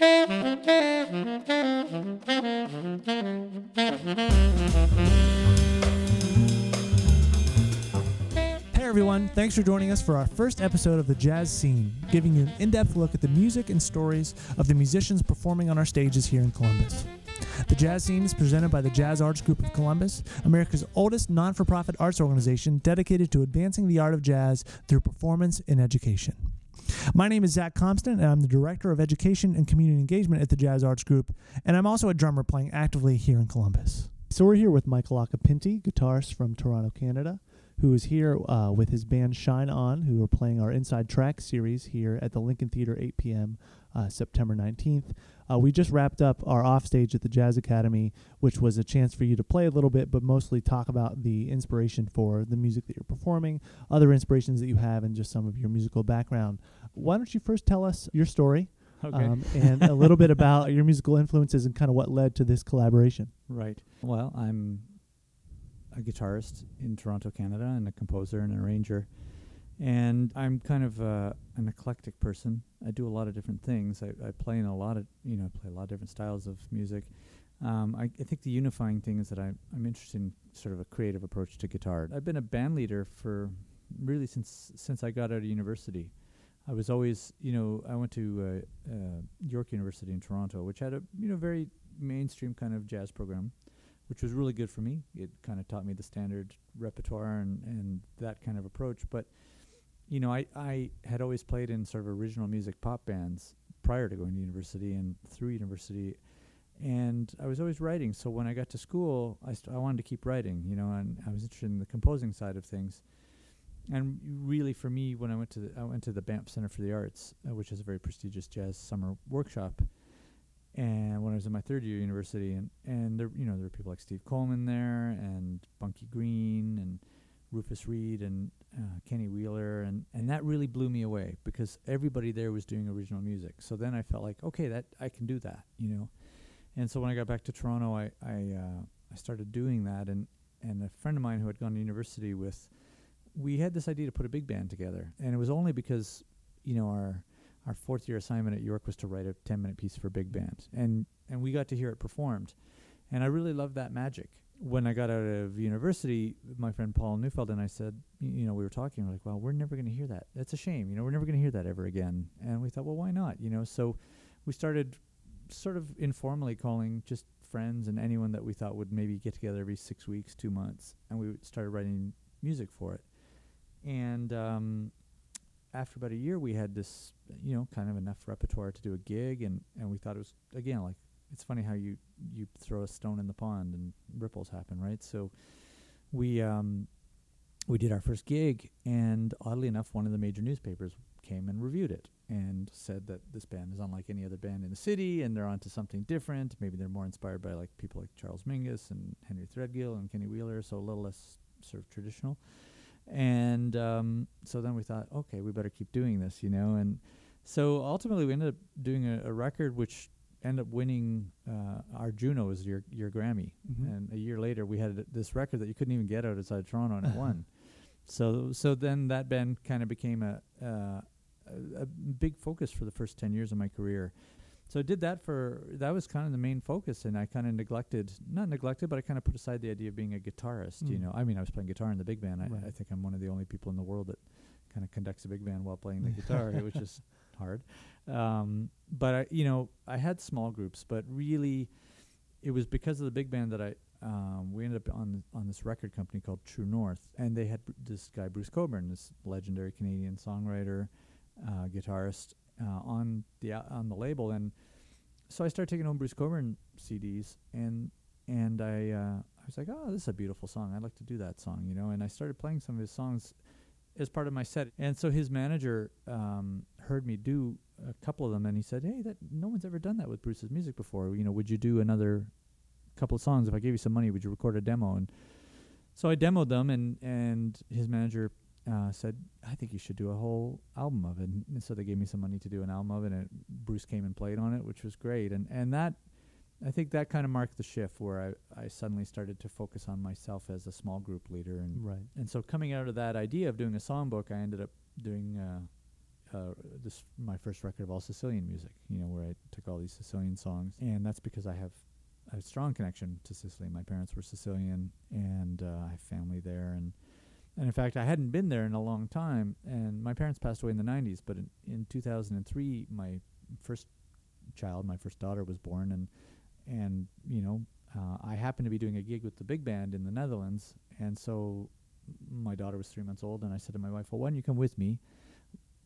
Hey everyone, thanks for joining us for our first episode of The Jazz Scene, giving you an in depth look at the music and stories of the musicians performing on our stages here in Columbus. The Jazz Scene is presented by the Jazz Arts Group of Columbus, America's oldest non for profit arts organization dedicated to advancing the art of jazz through performance and education. My name is Zach Compston, and I'm the Director of Education and Community Engagement at the Jazz Arts Group, and I'm also a drummer playing actively here in Columbus. So we're here with Michael Occhipinti, guitarist from Toronto, Canada, who is here uh, with his band Shine On, who are playing our Inside Track series here at the Lincoln Theater, 8 p.m. Uh, September 19th. Uh, we just wrapped up our offstage at the Jazz Academy, which was a chance for you to play a little bit, but mostly talk about the inspiration for the music that you're performing, other inspirations that you have, and just some of your musical background. Why don't you first tell us your story? Okay. Um, and a little bit about your musical influences and kind of what led to this collaboration. right. Well, I'm a guitarist in Toronto, Canada, and a composer and arranger. And I'm kind of uh, an eclectic person. I do a lot of different things. I, I play in a lot of, you know, I play a lot of different styles of music. Um, I, I think the unifying thing is that I, I'm interested in sort of a creative approach to guitar. I've been a band leader for really since since I got out of university. I was always, you know, I went to uh, uh, York University in Toronto, which had a, you know, very mainstream kind of jazz program, which was really good for me. It kind of taught me the standard repertoire and, and that kind of approach. But, you know, I, I had always played in sort of original music pop bands prior to going to university and through university. And I was always writing. So when I got to school, I, st- I wanted to keep writing, you know, and I was interested in the composing side of things and really for me when I went to the, I went to the Banff Center for the Arts, uh, which is a very prestigious jazz summer workshop. And when I was in my third year of university, and and there you know there were people like Steve Coleman there, and Bunky Green, and Rufus Reid, and uh, Kenny Wheeler, and and that really blew me away because everybody there was doing original music. So then I felt like okay, that I can do that, you know. And so when I got back to Toronto, I I uh, I started doing that, and and a friend of mine who had gone to university with we had this idea to put a big band together, and it was only because, you know, our our fourth year assignment at York was to write a ten minute piece for big band, and and we got to hear it performed, and I really loved that magic. When I got out of university, my friend Paul Neufeld and I said, you know, we were talking, we're like, well, we're never going to hear that. That's a shame, you know, we're never going to hear that ever again. And we thought, well, why not, you know? So we started sort of informally calling just friends and anyone that we thought would maybe get together every six weeks, two months, and we started writing music for it and um, after about a year, we had this, you know, kind of enough repertoire to do a gig, and and we thought it was again like it's funny how you you throw a stone in the pond and ripples happen, right? So we um, we did our first gig, and oddly enough, one of the major newspapers came and reviewed it and said that this band is unlike any other band in the city, and they're onto something different. Maybe they're more inspired by like people like Charles Mingus and Henry Threadgill and Kenny Wheeler, so a little less sort of traditional and um, so then we thought, okay, we better keep doing this, you know. And so ultimately, we ended up doing a, a record which ended up winning uh, our Juno was your your Grammy, Mhm. and a year later we had this record that you couldn't even get outside of Toronto, and it won. So so then that band kind of became a, uh, a a big focus for the first ten years of my career. So I did that for that was kind of the main focus, and I kind of neglected not neglected, but I kind of put aside the idea of being a guitarist. You Mm. know, I mean, I was playing guitar in the big band. I, Right. I think I'm one of the only people in the world that kind of conducts a big band while playing the guitar, which is hard. Um, but I, you know, I had small groups, but really, it was because of the big band that I um, we ended up on on this record company called True North, and they had Br- this guy Bruce Cockburn, this legendary Canadian songwriter, uh, guitarist, uh, on the ou- on the label, and so I started taking home Bruce Cockburn CDs, and and I uh, I was like, oh, this is a beautiful song. I'd like to do that song, you know. And I started playing some of his songs as part of my set, and so his manager um, heard me do a couple of them, and he said, hey, that no one's ever done that with Bruce's music before. You know, would you do another couple of songs if I gave you some money? Would you record a demo? And so I demoed them, and and his manager uh, said, I think you should do a whole album of it. And, so they gave me some money to do an album of it, and Bruce came and played on it, which was great. And and that, I think that kind of marked the shift where I, I suddenly started to focus on myself as a small group leader. And Right. and so coming out of that idea of doing a songbook, I ended up doing uh, uh, this my first record of all Sicilian music. You know, where I took all these Sicilian songs, and that's because I have a strong connection to Sicily. My parents were Sicilian, and uh, I have family there, and and in fact, I hadn't been there in a long time. And my parents passed away in the '90s, but in, in 2003, my first child, my first daughter, was born, and and you know, uh, I happened to be doing a gig with the big band in the Netherlands, and so my daughter was three months old, and I said to my wife, "Well, why don't you come with me?"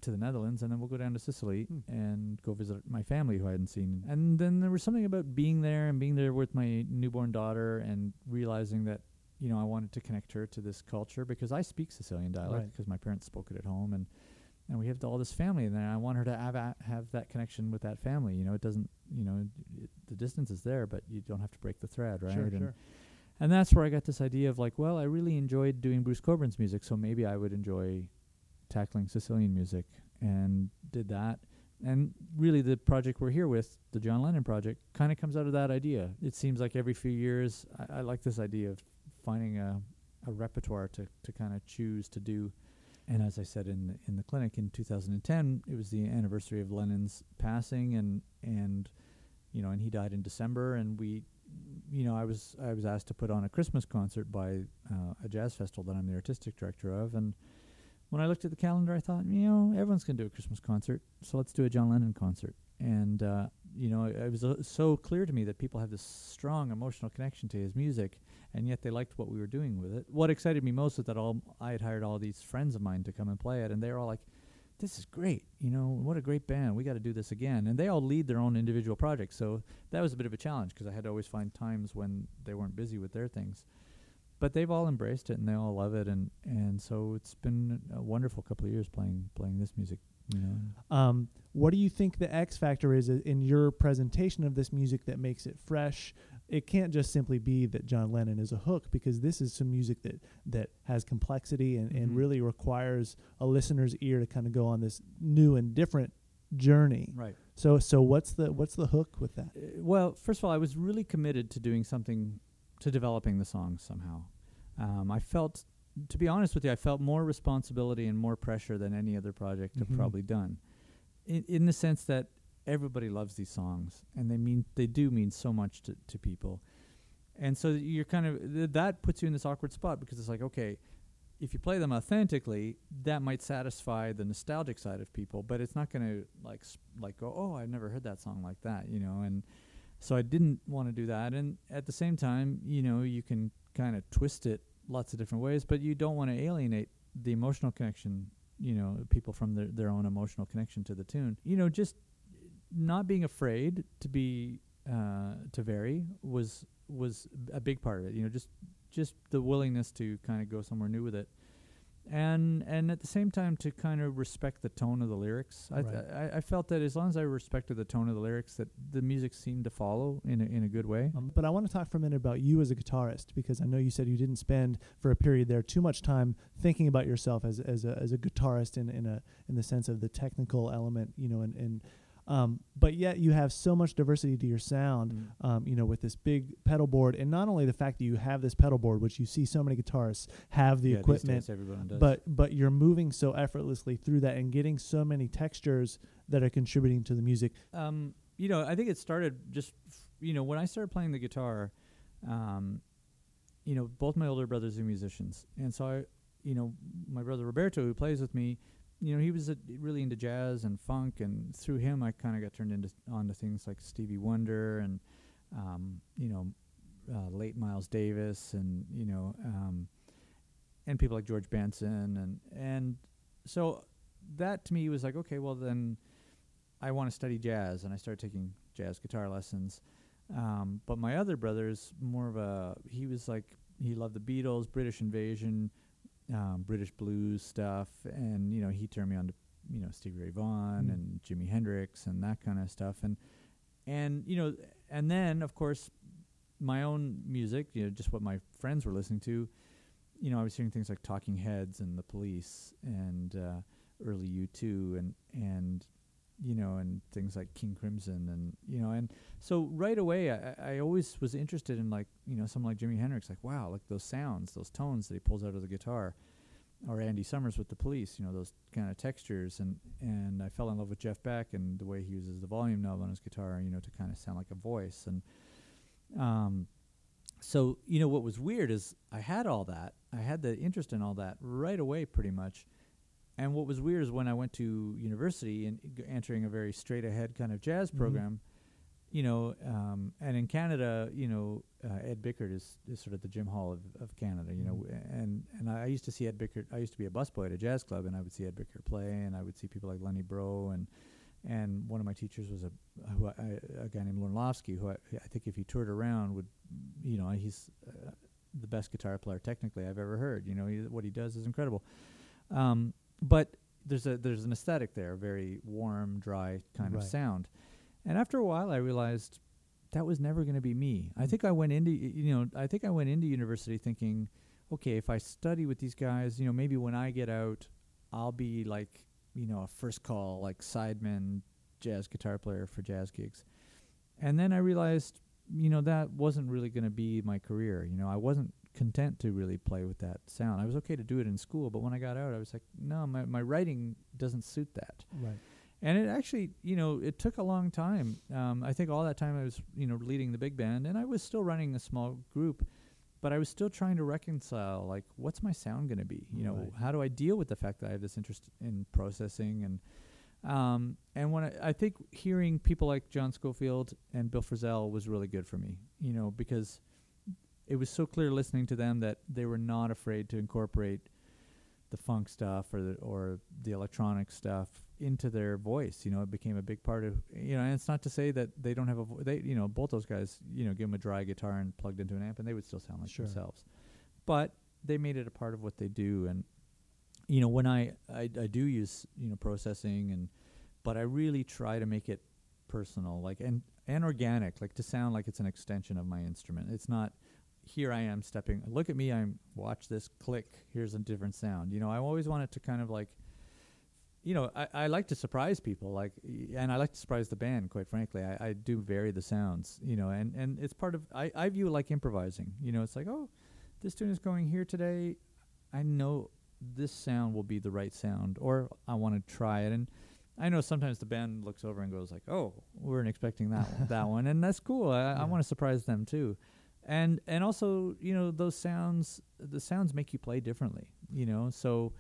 to the Netherlands, and then we'll go down to Sicily Hmm. and go visit my family who I hadn't seen. And then there was something about being there and being there with my newborn daughter and realizing that you know I wanted to connect her to this culture because I speak Sicilian dialect Right. because my parents spoke it at home and and we have all this family and then I want her to have a, have that connection with that family. You know, it doesn't you know it, the distance is there, but you don't have to break the thread, right? Sure, and sure. and that's where I got this idea of like, well, I really enjoyed doing Bruce Cockburn's music, so maybe I would enjoy tackling Sicilian music, and did that. And really, the project we're here with, the John Lennon project, kind of comes out of that idea. It seems like every few years, I, I like this idea of finding a, a repertoire to, to kind of choose to do. And as I said in the, in the clinic in 2010, it was the anniversary of Lennon's passing, and and you know, and he died in December, and we you know, I was I was asked to put on a Christmas concert by uh, a jazz festival that I'm the artistic director of, and when I looked at the calendar, I thought, you know, everyone's going to do a Christmas concert, so let's do a John Lennon concert. And uh, you know, it, it was uh, so clear to me that people have this strong emotional connection to his music, and yet they liked what we were doing with it. What excited me most was that all I had hired all these friends of mine to come and play it, and they were all like, "This is great! You know, what a great band! We got to do this again." And they all lead their own individual projects, so that was a bit of a challenge because I had to always find times when they weren't busy with their things. But they've all embraced it and they all love it, and and so it's been a wonderful couple of years playing playing this music. You know, Um, what do you think the X factor is in your presentation of this music that makes it fresh? It can't just simply be that John Lennon is a hook because this is some music that that has complexity and, and Mhm. really requires a listener's ear to kind of go on this new and different journey. right. So so what's the what's the hook with that? Uh, well, first of all, I was really committed to doing something to developing the song somehow. Um, I felt, to be honest with you, I felt more responsibility and more pressure than any other project Mhm. I've probably done. In, in the sense that everybody loves these songs, and they mean they do mean so much to, to people. And so you're kind of th- that puts you in this awkward spot because it's like, okay, if you play them authentically, that might satisfy the nostalgic side of people, but it's not going to like s- like go, oh, I've never heard that song like that, you know. And so I didn't want to do that. And at the same time, you know, you can kind of twist it lots of different ways, but you don't want to alienate the emotional connection, you know, people from their their own emotional connection to the tune. You know, just not being afraid to be uh, to vary was was a big part of it. You know, just just the willingness to kind of go somewhere new with it, and and at the same time to kind of respect the tone of the lyrics. I, th- Right. I I felt that as long as I respected the tone of the lyrics, that the music seemed to follow in a, in a good way. Um, but I want to talk for a minute about you as a guitarist because I know you said you didn't spend for a period there too much time thinking about yourself as as a as a guitarist in in a in the sense of the technical element, you know, and and um, but yet you have so much diversity to your sound, Mm. um, you know, with this big pedal board, and not only the fact that you have this pedal board, which you see so many guitarists have the Yeah, equipment, days everyone does. but but you're moving so effortlessly through that and getting so many textures that are contributing to the music. um, you know, I think it started just, f- you know, when I started playing the guitar, um, you know, both my older brothers are musicians, and so I, you know, my brother Roberto, who plays with me, you know, he was uh, really into jazz and funk, and through him, I kind of got turned into onto things like Stevie Wonder and, um, you know, uh, late Miles Davis, and you know, um, and people like George Benson, and and so that to me was like, okay, well then. I want to study jazz, and I started taking jazz guitar lessons. Um, but my other brother's more of a he was like he loved the Beatles, British Invasion, um, British blues stuff, and you know he turned me on to you know Stevie Ray Vaughan Mm. and Jimi Hendrix and that kind of stuff, and and you know and then of course my own music, you know, just what my friends were listening to. You know, I was hearing things like Talking Heads and The Police and uh, early U two and and you know, and things like King Crimson, and you know, and so right away, I, I always was interested in like, you know, someone like Jimi Hendrix, like, wow, like those sounds, those tones that he pulls out of the guitar, or Andy Summers with the Police. You know those kind of textures, and and I fell in love with Jeff Beck and the way he uses the volume knob on his guitar. You know to kind of sound like a voice, and um, so you know what was weird is I had all that. I had the interest in all that right away, pretty much. And what was weird is when I went to university and g- entering a very straight ahead kind of jazz Mhm. program, you know, um, and in Canada, you know, uh, Ed Bickert is, is sort of the Jim Hall of, of Canada, you know, Mhm. w- and and I used to see Ed Bickert. I used to be a busboy at a jazz club, and I would see Ed Bickert play, and I would see people like Lenny Breau, and and one of my teachers was a who I, a guy named Lorne Lofsky, who I, I think if he toured around would, you know, he's uh, the best guitar player technically I've ever heard. You know, he, what he does is incredible. Um, but there's a there's an aesthetic there, very warm, dry kind Right. of sound. And after a while, I realized that was never going to be me. I Mm. think I went into you know I think I went into university thinking, okay, if I study with these guys, you know, maybe when I get out, I'll be like you know a first call like sideman jazz guitar player for jazz gigs. And then I realized, you know, that wasn't really going to be my career. You know, I wasn't content to really play with that sound. I was okay to do it in school, but when I got out, I was like, no, my my writing doesn't suit that. Right. And it actually, you know, it took a long time. Um, I think all that time I was, you know, leading the big band, and I was still running a small group, but I was still trying to reconcile, like, what's my sound going to be? You know, Right. how do I deal with the fact that I have this interest in processing and, um, and when I, I think hearing people like John Scofield and Bill Frisell was really good for me, you know, because it was so clear listening to them that they were not afraid to incorporate the funk stuff or the or the electronic stuff into their voice. You know, it became a big part of you know. And it's not to say that they don't have a vo- they you know both those guys you know give them a dry guitar and plugged into an amp and they would still sound like Sure. themselves, but they made it a part of what they do. And you know when I, I I do use you know processing and but I really try to make it personal like and and organic like to sound like it's an extension of my instrument. It's not here I am stepping. Look at me. I'm watch this click. Here's a different sound. You know, I always want it to kind of like, you know, I, I like to surprise people, like, and I like to surprise the band. Quite frankly, I, I do vary the sounds. You know, and and it's part of. I I view it like improvising. You know, it's like, oh, this tune is going here today. I know this sound will be the right sound, or I want to try it and. I know sometimes the band looks over and goes like, "Oh, we weren't expecting that one, that one," and that's cool. I, I want to surprise them too and and also you know those sounds the sounds make you play differently you know so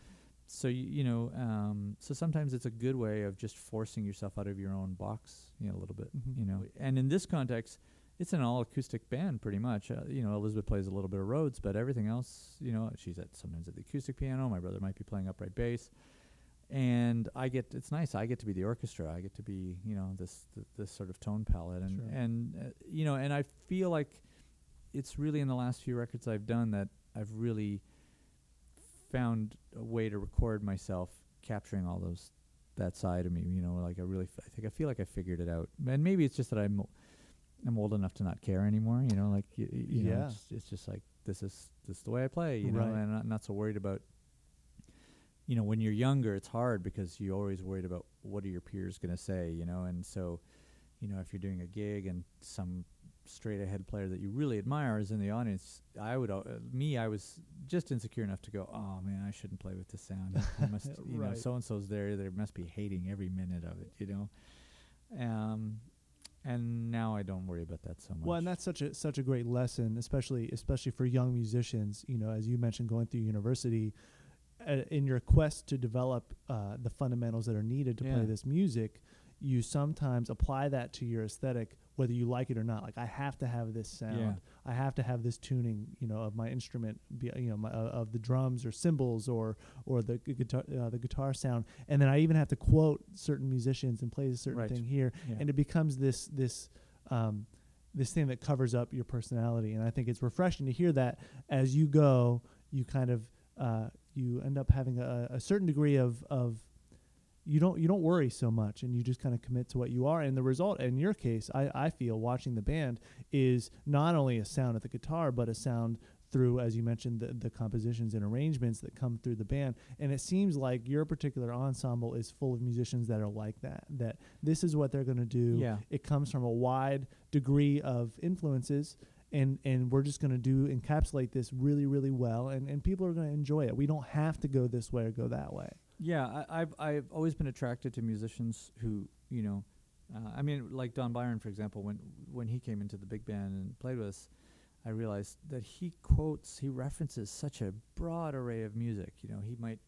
so you, you know um so sometimes it's a good way of just forcing yourself out of your own box you know a little bit Mhm. you know and in this context it's an all acoustic band pretty much uh, you know elizabeth plays a little bit of rhodes but everything else you know she's at sometimes at the acoustic piano my brother might be playing upright bass and I get it's nice. I get to be the orchestra. I get to be you know this th- this sort of tone palette, and Sure. and uh, you know, and I feel like it's really in the last few records I've done that I've really found a way to record myself capturing all those that side of me. You know, like I really f- I think I feel like I figured it out, and maybe it's just that I'm I'm old enough to not care anymore. You know, like y- y- you know, Yeah. it's, it's just like this is this is the way I play. You know, and I'm not, not so worried about you know, when you're younger, it's hard because you're always worried about what are your peers going to say, you know, and so, you know, if you're doing a gig and some straight ahead player that you really admire is in the audience, I would, uh, me, I was just insecure enough to go, oh man, I shouldn't play with the sound. He must, you know, so and so's there, they must be hating every minute of it, you know. Um, and now I don't worry about that so much. Well, and that's such a such a great lesson, especially especially for young musicians. You know, as you mentioned, going through university, uh, in your quest to develop uh, the fundamentals that are needed to Yeah. play this music, you sometimes apply that to your aesthetic, whether you like it or not. Like, I have to have this sound. Yeah. I have to have this tuning, you know, of my instrument, be, you know, my, uh, of the drums or cymbals or or the gu- guitar uh, the guitar sound, and then I even have to quote certain musicians and play a certain Right. thing here, Yeah. and it becomes this this um, this thing that covers up your personality. And I think it's refreshing to hear that as you go, you kind of uh, you end up having a, a certain degree of of you don't you don't worry so much and you just kind of commit to what you are. And the result in your case I, I feel watching the band is not only a sound at the guitar but a sound through as you mentioned the, the compositions and arrangements that come through the band. And it seems like your particular ensemble is full of musicians that are like that that this is what they're going to do. Yeah. it comes from a wide degree of influences and and we're just going to do encapsulate this really really well and and people are going to enjoy it. We don't have to go this way or go that way Yeah, I, I've I've always been attracted to musicians who you know, uh, I mean, like Don Byron, for example, when when he came into the big band and played with us, I realized that he quotes, he references such a broad array of music. You know, he might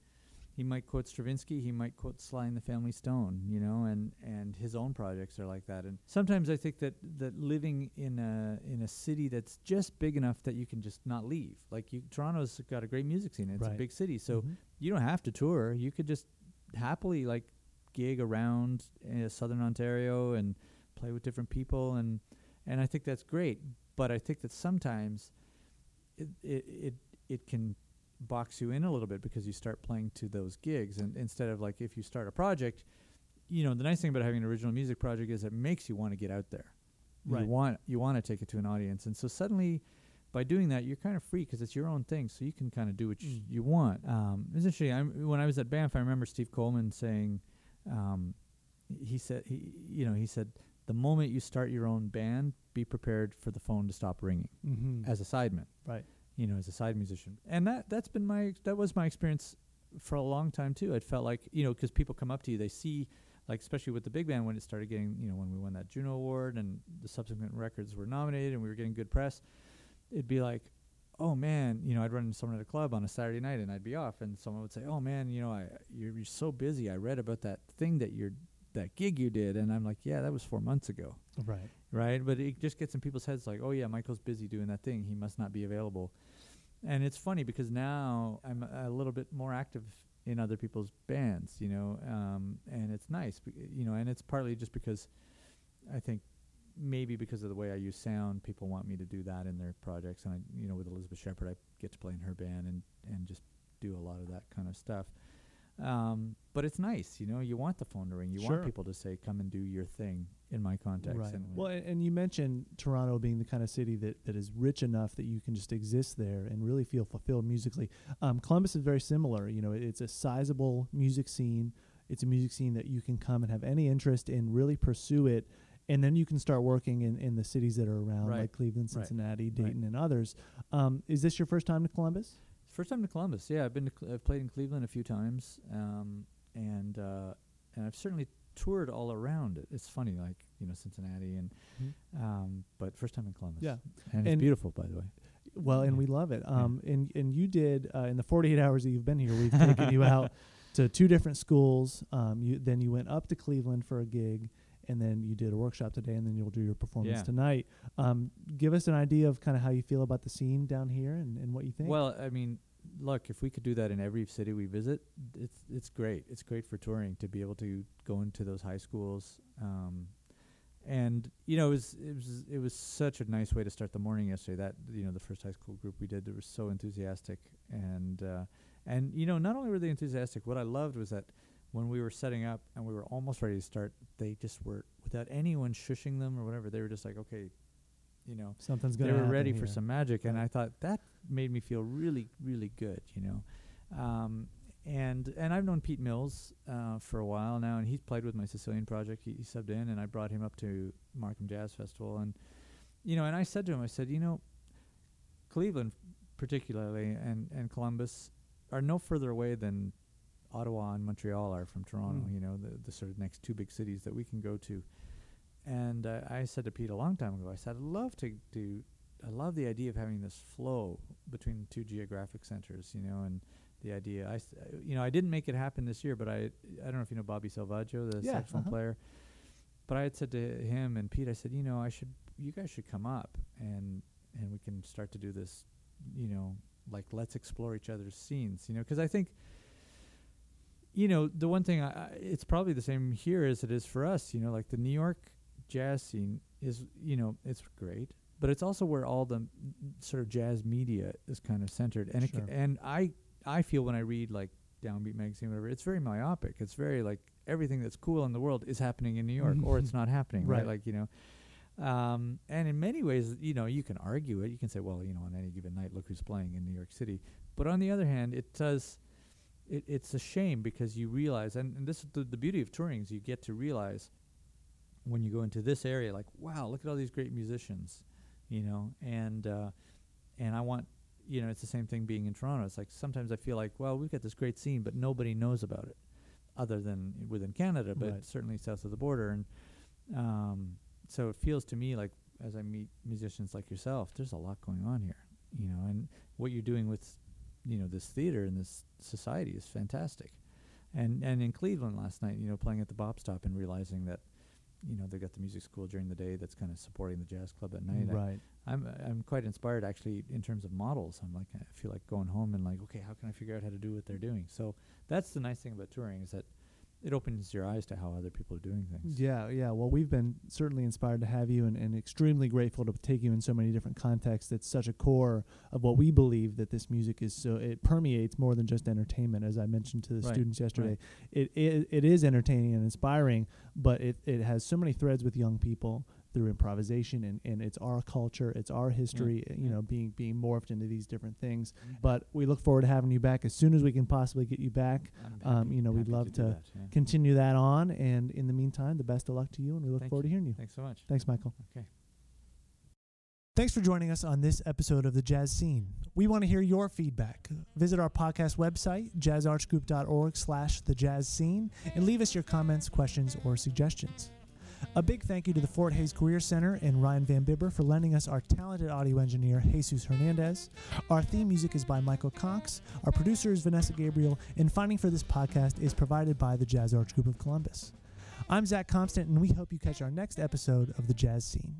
he might quote Stravinsky, he might quote Sly and the Family Stone, you know, and and his own projects are like that. And sometimes I think that that living in a in a city that's just big enough that you can just not leave. Like you, Toronto's got a great music scene. It's Right. a big city, so Mhm. you don't have to tour. You could just happily like gig around uh, southern Ontario and play with different people and and I think that's great. But I think that sometimes it it it, it can box you in a little bit because you start playing to those gigs and instead of like if you start a project, you know, the nice thing about having an original music project is it makes you want to get out there. Right. You want you want to take it to an audience. And so suddenly by doing that, you're kind of free because it's your own thing, so you can kind of do what Mm. you, you want. Um, it's interesting. I'm, when I was at Banff, I remember Steve Coleman saying, um, he said, he, you know, he said, the moment you start your own band, be prepared for the phone to stop ringing mm-hmm. as a sideman, right you know, as a side musician. And that that's been my that was my experience for a long time too. It felt like you know because people come up to you, they see. Like especially with the big band when it started getting, you know, when we won that Juno Award and the subsequent records were nominated and we were getting good press, it'd be like, oh man, you know, I'd run into someone at a club on a Saturday night and I'd be off, and someone would say, oh man, you know, I you're, you're so busy. I read about that thing that you're that gig you did, and I'm like, yeah, that was four months ago, right right? But it just gets in people's heads like, oh yeah, Michael's busy doing that thing. He must not be available. And it's funny because now I'm a little bit more active in other people's bands, you know, um, and it's nice, you know, and it's partly just because I think maybe because of the way I use sound, people want me to do that in their projects, and I, you know, with Elizabeth Shepherd, I get to play in her band and and just do a lot of that kind of stuff. Um, but it's nice, you know. You want the phone to ring. You Sure. want people to say, "Come and do your thing" in my context. Right. And Well, and you mentioned Toronto being the kind of city that, that is rich enough that you can just exist there and really feel fulfilled musically. Um, Columbus is very similar. You know, it's a sizable music scene. It's a music scene that you can come and have any interest in, really pursue it, and then you can start working in, in the cities that are around, Right. like Cleveland, Cincinnati, Right. Dayton, and others. Um, is this your first time to Columbus? First time to Columbus. Yeah, I've been to Cle- I've played in Cleveland a few times, um, and uh, and I've certainly toured all around it. It's funny, like you know Cincinnati, and um, but first time in Columbus. Yeah. and it's beautiful, by the way. Well, and Yeah. we love it. Yeah. Um, and and you did uh, in the 48 hours that you've been here, we've taken you out to two different schools. Um, you then you went up to Cleveland for a gig, and then you did a workshop today, and then you'll do your performance Yeah. tonight. Um, give us an idea of kind of how you feel about the scene down here and, and what you think. Well, I mean, look, if we could do that in every city we visit, it's it's great. It's great for touring to be able to go into those high schools. Um, and you know, it was it was it was such a nice way to start the morning yesterday. That you know, the first high school group we did, they were so enthusiastic, and uh, and you know, not only were they enthusiastic, what I loved was that when we were setting up and we were almost ready to start, they just were without anyone shushing them or whatever. They were just like, okay, you know, Something's they going to were ready for some magic, and I thought that made me feel really, really good, you know. Um, and and I've known Pete Mills uh, for a while now, and he's played with my Sicilian project. He, he subbed in, and I brought him up to Markham Jazz Festival, and you know, and I said to him, I said, you know, Cleveland, particularly, and and Columbus, are no further away than Ottawa and Montreal are from Toronto. Mm. You know, the the sort of next two big cities that we can go to. And uh, I said to Pete a long time ago, I said, I'd love to do, I love the idea of having this flow between two geographic centers, you know, and the idea, I, uh, you know, I didn't make it happen this year, but I, I don't know if you know Bobby Selvaggio, the Yeah, saxophone uh-huh. player, but I had said to him and Pete, I said, you know, I should, you guys should come up and, and we can start to do this, you know, like let's explore each other's scenes, you know, because I think, you know, the one thing I, it's probably the same here as it is for us. You know, like the New York jazz scene is, you know, it's great, but it's also where all the m- sort of jazz media is kind of centered. And it ca- and I I feel when I read like Downbeat magazine, whatever, it's very myopic. It's very like everything that's cool in the world is happening in New York, or it's not happening, right? Right. Like you know. Um, and in many ways, you know, you can argue it. You can say, well, you know, on any given night, look who's playing in New York City. But on the other hand, it does it, it's a shame because you realize, and, and this is the, the beauty of touring is you get to realize when you go into this area, like, wow, look at all these great musicians, you know, and uh, and I want, you know, it's the same thing being in Toronto. It's like sometimes I feel like, well, we've got this great scene, but nobody knows about it, other than within Canada, but Right. certainly south of the border, and um, so it feels to me like as I meet musicians like yourself, there's a lot going on here, you know, and what you're doing with, you know, this theater and this society is fantastic. And and in Cleveland last night, you know, playing at the Bop Stop and realizing that, you know, they've got the music school during the day that's kind of supporting the jazz club at night. I- right. I'm I'm quite inspired actually in terms of models. I'm like I feel like going home and like okay, how can I figure out how to do what they're doing? So that's the nice thing about touring is that it opens your eyes to how other people are doing things. Yeah, yeah. Well, we've been certainly inspired to have you and, and extremely grateful to take you in so many different contexts. It's such a core of what we believe that this music is so it permeates more than just entertainment. As I mentioned to the Right, students yesterday, right. it, it it is entertaining and inspiring, but it, it has so many threads with young people through improvisation and, and it's our culture, it's our history, uh, you yeah. know, being being morphed into these different things. Yeah. But we look forward to having you back as soon as we can possibly get you back. Um, you know, we'd love do to that, yeah. Continue that on, and in the meantime, the best of luck to you, and we look Thank forward to hearing you. Thanks so much. Thanks, Michael. Okay. Thanks for joining us on this episode of The Jazz Scene. We want to hear your feedback. Visit our podcast website, jazzartsgroup.org slash the jazz scene, and leave us your comments, questions, or suggestions. A big thank you to the Fort Hayes Career Center and Ryan Van Bibber for lending us our talented audio engineer, Jesus Hernandez. Our theme music is by Michael Cox. Our producer is Vanessa Gabriel, and funding for this podcast is provided by the Jazz Arts Group of Columbus. I'm Zach Compston, and we hope you catch our next episode of The Jazz Scene.